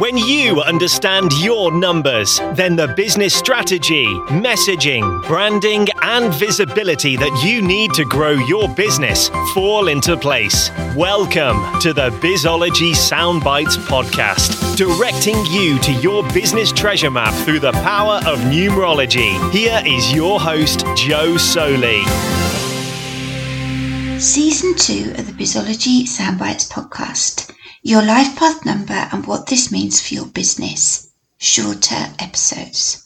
When you understand your numbers, then the business strategy, messaging, branding, and visibility that you need to grow your business fall into place. Welcome to the Bizology Soundbites podcast, directing you to your business treasure map through the power of numerology. Here is your host, Joe Soli. Season 2 of the Bizology Soundbites podcast your life path number and what this means for your business. Shorter episodes.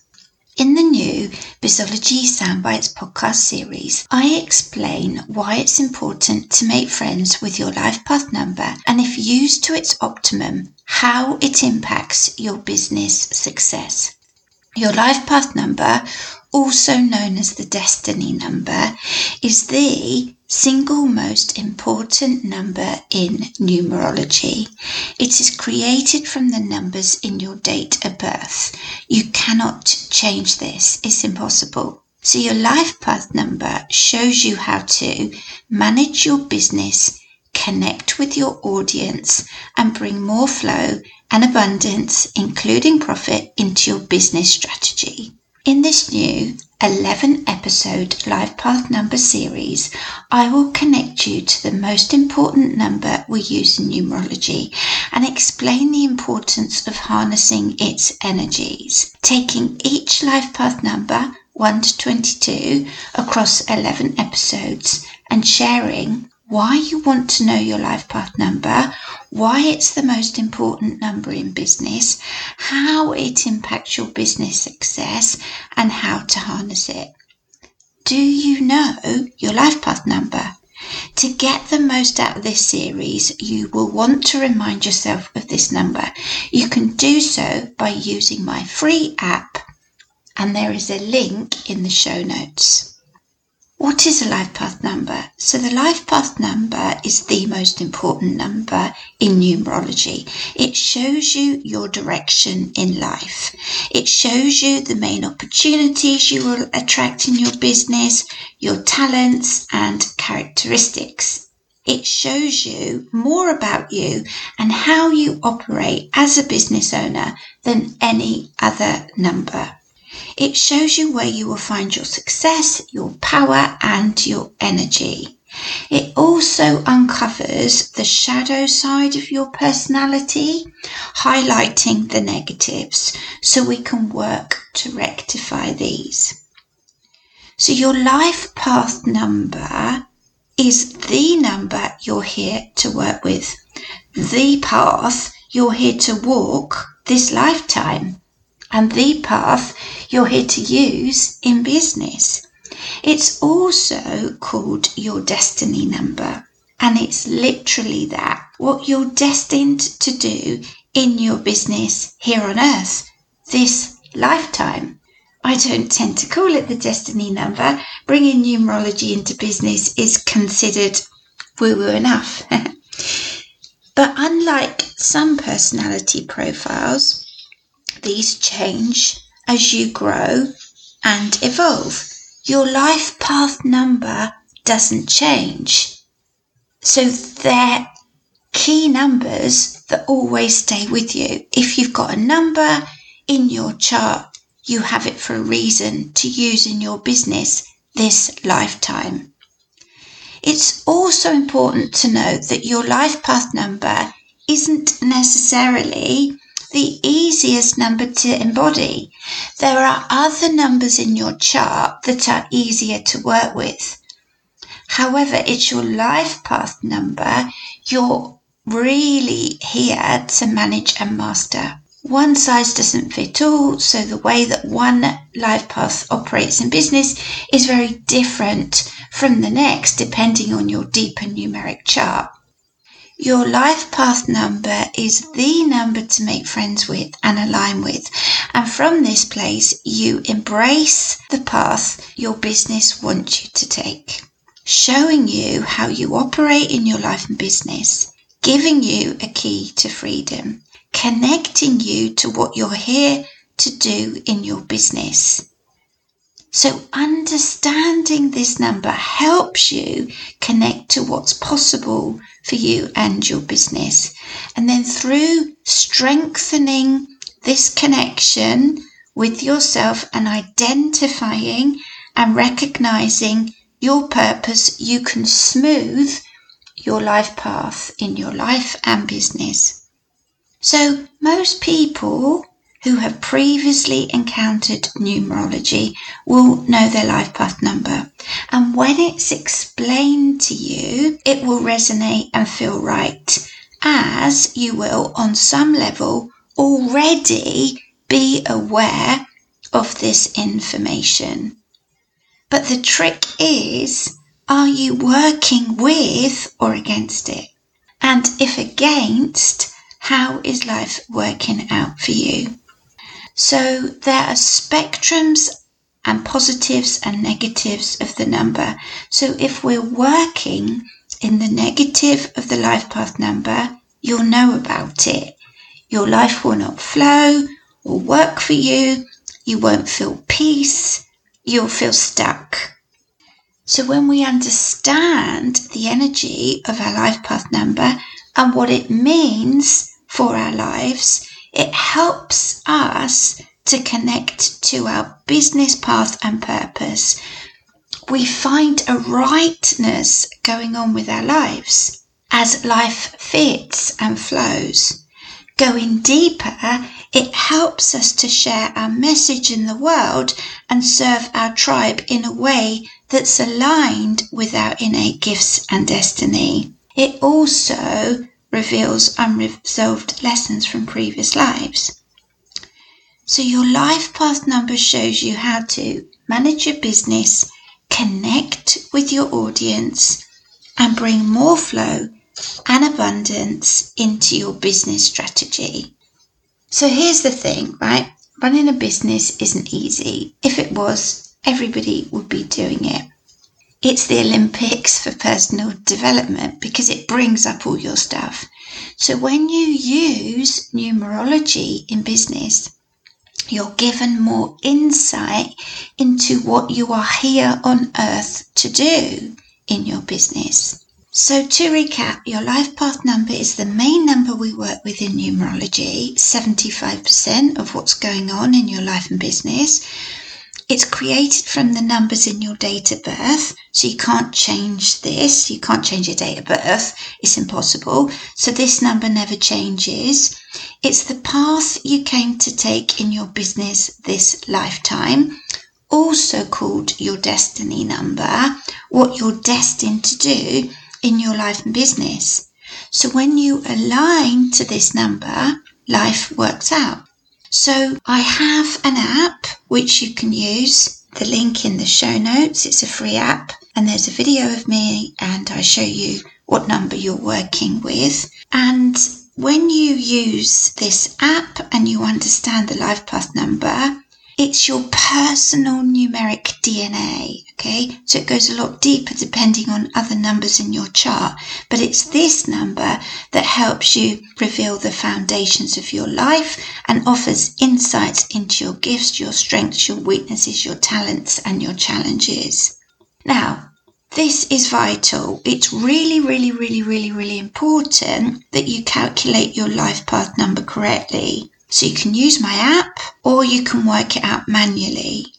In the new Bizology Soundbites podcast series, I explain why it's important to make friends with your life path number and if used to its optimum, how it impacts your business success. Your life path number, also known as the destiny number, is the single most important number in numerology. It is created from the numbers in your date of birth. You cannot change this, it's impossible. So, your life path number shows you how to manage your business, connect with your audience, and bring more flow and abundance, including profit, into your business strategy. In this new 11 episode Life Path Number series, I will connect you to the most important number we use in numerology and explain the importance of harnessing its energies, taking each life path number 1 to 22 across 11 episodes and sharing why you want to know your life path number, why it's the most important number in business, how it impacts your business success, and how to harness it. Do you know your life path number? To get the most out of this series, you will want to remind yourself of this number. You can do so by using my free app, and there is a link in the show notes. What is a life path number? So, the life path number is the most important number in numerology. It shows you your direction in life. It shows you the main opportunities you will attract in your business, your talents, and characteristics. It shows you more about you and how you operate as a business owner than any other number. It shows you where you will find your success, your power, and your energy. It also uncovers the shadow side of your personality, highlighting the negatives so we can work to rectify these. So, your life path number is the number you're here to work with, the path you're here to walk this lifetime and the path you're here to use in business. It's also called your destiny number, and it's literally that what you're destined to do in your business here on earth this lifetime. I don't tend to call it the destiny number. Bringing numerology into business is considered woo woo enough. but unlike some personality profiles, these change as you grow and evolve. Your life path number doesn't change. So they're key numbers that always stay with you. If you've got a number in your chart, you have it for a reason to use in your business this lifetime. It's also important to note that your life path number isn't necessarily the easiest number to embody. There are other numbers in your chart that are easier to work with. However, it's your life path number you're really here to manage and master. One size doesn't fit all, so the way that one life path operates in business is very different from the next depending on your deeper numeric chart. Your life path number is the number to make friends with and align with. And from this place, you embrace the path your business wants you to take, showing you how you operate in your life and business, giving you a key to freedom, connecting you to what you're here to do in your business. So, understanding this number helps you connect to what's possible for you and your business. And then through strengthening this connection with yourself and identifying and recognizing your purpose, you can smooth your life path in your life and business. So, most people who have previously encountered numerology will know their life path number. And when it's explained to you, it will resonate and feel right, as you will, on some level, already be aware of this information. But the trick is are you working with or against it? And if against, how is life working out for you? So there are spectrums and positives and negatives of the number. So if we're working in the negative of the life path number, you'll know about it. Your life will not flow or work for you. You won't feel peace. You'll feel stuck. So when we understand the energy of our life path number and what it means for our lives, it helps us to connect to our business path and purpose. We find a rightness going on with our lives as life fits and flows. Going deeper, it helps us to share our message in the world and serve our tribe in a way that's aligned with our innate gifts and destiny. It also reveals unresolved lessons from previous lives. So, your life path number shows you how to manage your business, connect with your audience, and bring more flow and abundance into your business strategy. So, here's the thing, right? Running a business isn't easy. If it was, everybody would be doing it. It's the Olympics for personal development because it brings up all your stuff. So when you use numerology in business, you're given more insight into what you are here on earth to do in your business. So, to recap, your life path number is the main number we work with in numerology, 75% of what's going on in your life and business. It's created from the numbers in your date of birth, so you can't change this. You can't change your date of birth. It's impossible. So this number never changes. It's the path you came to take in your business this lifetime, also called your destiny number, what you're destined to do in your life and business. So when you align to this number, life works out. So I have an app which you can use. The link in the show notes. It's a free app and there's a video of me and I show you what number you're working with. And when you use this app and you understand the life path number, it's your personal numeric DNA, okay? So it goes a lot deeper depending on other numbers in your chart, but it's this number that helps you reveal the foundations of your life and offers insights into your gifts, your strengths, your weaknesses, your talents, and your challenges. Now, this is vital. It's really, really, really, really, really important that you calculate your life path number correctly. So you can use my app or you can work it out manually.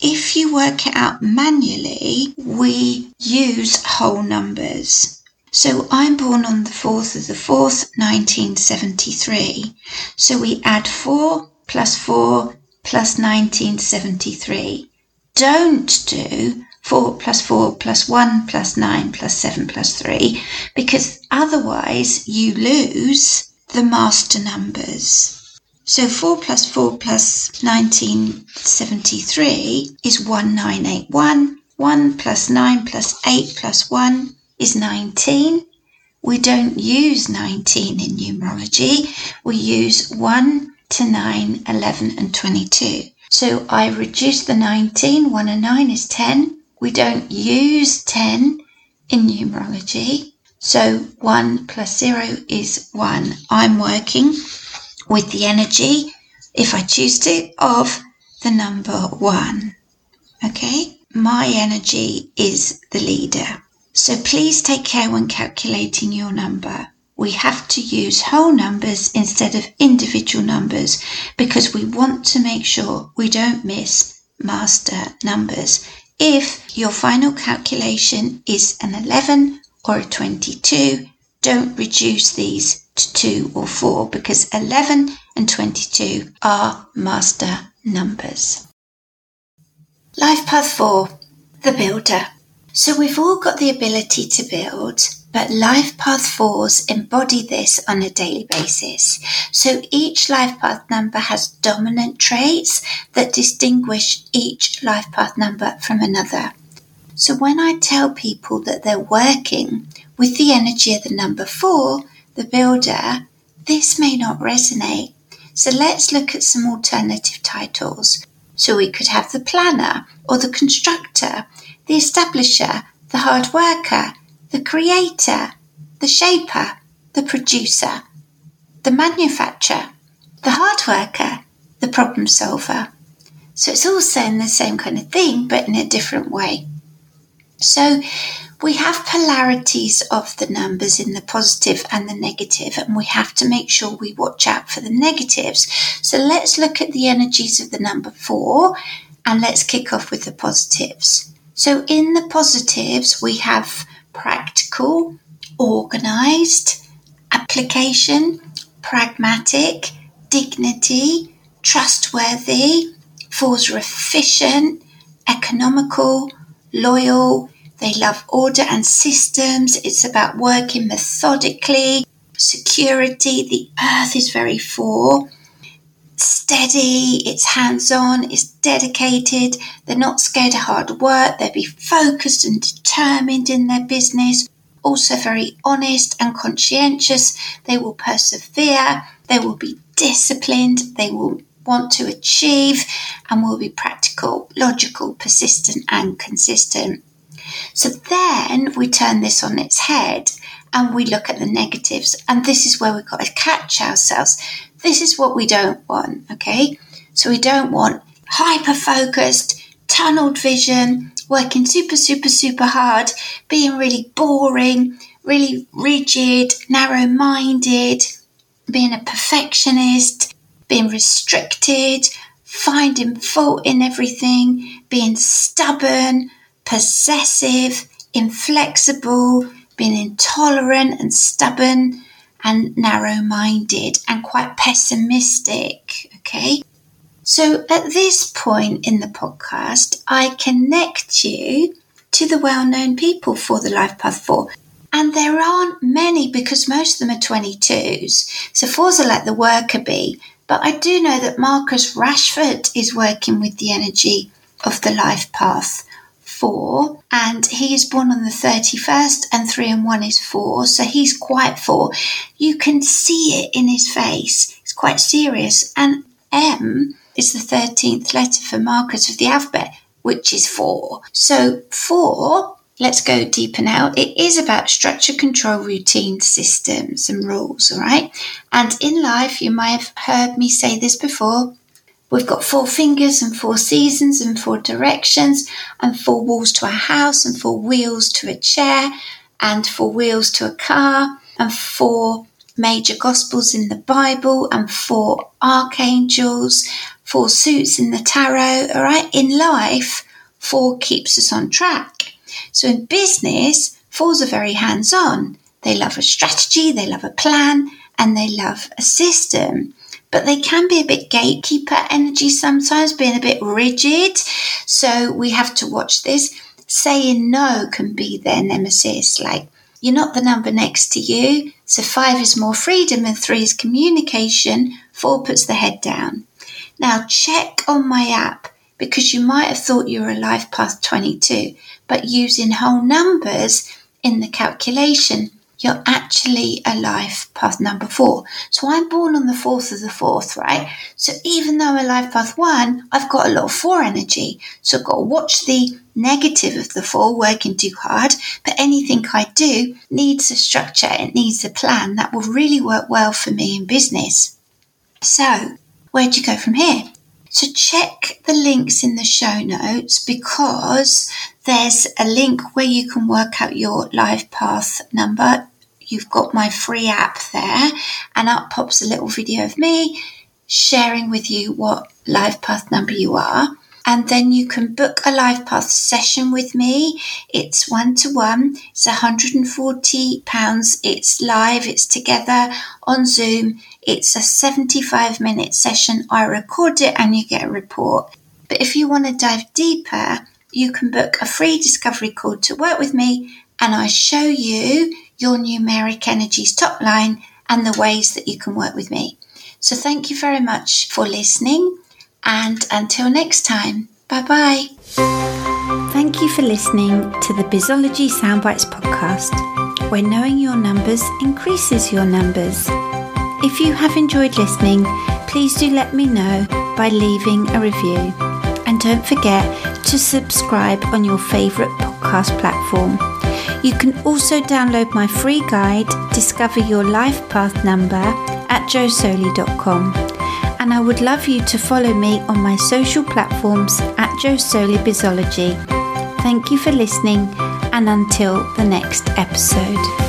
If you work it out manually, we use whole numbers. So I'm born on the 4th of the 4th, 1973. So we add 4 plus 4 plus 1973. Don't do 4 plus 4 plus 1 plus 9 plus 7 plus 3 because otherwise you lose the master numbers. So 4 plus 4 plus 1973 is 1981. 1 plus 9 plus 8 plus 1 is 19. We don't use 19 in numerology. We use 1 to 9, 11 and 22. So I reduce the 19. 1 and 9 is 10. We don't use 10 in numerology. So 1 plus 0 is 1. I'm working with the energy, if I choose to, of the number one. Okay? My energy is the leader. So please take care when calculating your number. We have to use whole numbers instead of individual numbers because we want to make sure we don't miss master numbers. If your final calculation is an 11 or a 22, don't reduce these to 2 or 4 because 11 and 22 are master numbers. Life Path 4 The Builder. So we've all got the ability to build, but Life Path 4s embody this on a daily basis. So each Life Path number has dominant traits that distinguish each Life Path number from another. So when I tell people that they're working with the energy of the number 4, the builder, this may not resonate. So let's look at some alternative titles. So we could have the planner or the constructor, the establisher, the hard worker, the creator, the shaper, the producer, the manufacturer, the hard worker, the problem solver. So it's all saying the same kind of thing, but in a different way. So we have polarities of the numbers in the positive and the negative, and we have to make sure we watch out for the negatives. So let's look at the energies of the number four and let's kick off with the positives. So in the positives, we have practical, organized, application, pragmatic, dignity, trustworthy, fours are efficient, economical, loyal, they love order and systems. It's about working methodically. Security, the earth is very four. Steady, it's hands on, it's dedicated. They're not scared of hard work. They'll be focused and determined in their business. Also, very honest and conscientious. They will persevere. They will be disciplined. They will want to achieve and will be practical, logical, persistent, and consistent. So then we turn this on its head and we look at the negatives. And this is where we've got to catch ourselves. This is what we don't want, okay? So we don't want hyper focused, tunneled vision, working super, super, super hard, being really boring, really rigid, narrow minded, being a perfectionist, being restricted, finding fault in everything, being stubborn, possessive, inflexible, being intolerant and stubborn and narrow minded and quite pessimistic. Okay. So at this point in the podcast, I connect you to the well known people for the Life Path 4. And there aren't many because most of them are 22s. So fours are like the worker bee. But I do know that Marcus Rashford is working with the energy of the life path four, and he is born on the 31st, and three and one is four, so he's quite four. You can see it in his face, it's quite serious. And M is the 13th letter for Marcus of the alphabet, which is four. So, four let's go deeper now. It is about structure, control, routine, systems, and rules, all right? And in life, you might have heard me say this before We've got four fingers and four seasons and four directions and four walls to a house and four wheels to a chair and four wheels to a car and four major gospels in the Bible and four archangels, four suits in the tarot. All right. In life, four keeps us on track. So in business, fours are very hands on. They love a strategy, they love a plan, and they love a system but they can be a bit gatekeeper energy sometimes, being a bit rigid. So we have to watch this. Saying no can be their nemesis. Like, you're not the number next to you. So five is more freedom and three is communication. Four puts the head down. Now check on my app because you might have thought you were a life path 22, but using whole numbers in the calculation you're actually a life path number four. So I'm born on the fourth of the fourth, right? So even though I'm a life path one, I've got a lot of four energy. So I've got to watch the negative of the four, working too hard. But anything I do needs a structure, it needs a plan that will really work well for me in business. So where'd you go from here? So check the links in the show notes because there's a link where you can work out your life path number. You've got my free app there, and up pops a little video of me sharing with you what life path number you are and then you can book a life path session with me. It's one to one. It's 140 pounds. It's live. It's together on Zoom. It's a 75 minute session. I record it and you get a report. But if you want to dive deeper, you can book a free discovery call to work with me and I show you your numeric energies top line and the ways that you can work with me. So thank you very much for listening. And until next time, bye bye. Thank you for listening to the Bizology Soundbites podcast, where knowing your numbers increases your numbers. If you have enjoyed listening, please do let me know by leaving a review. And don't forget to subscribe on your favourite podcast platform. You can also download my free guide, Discover Your Life Path Number, at joesoli.com and I would love you to follow me on my social platforms at Joe. Thank you for listening, and until the next episode.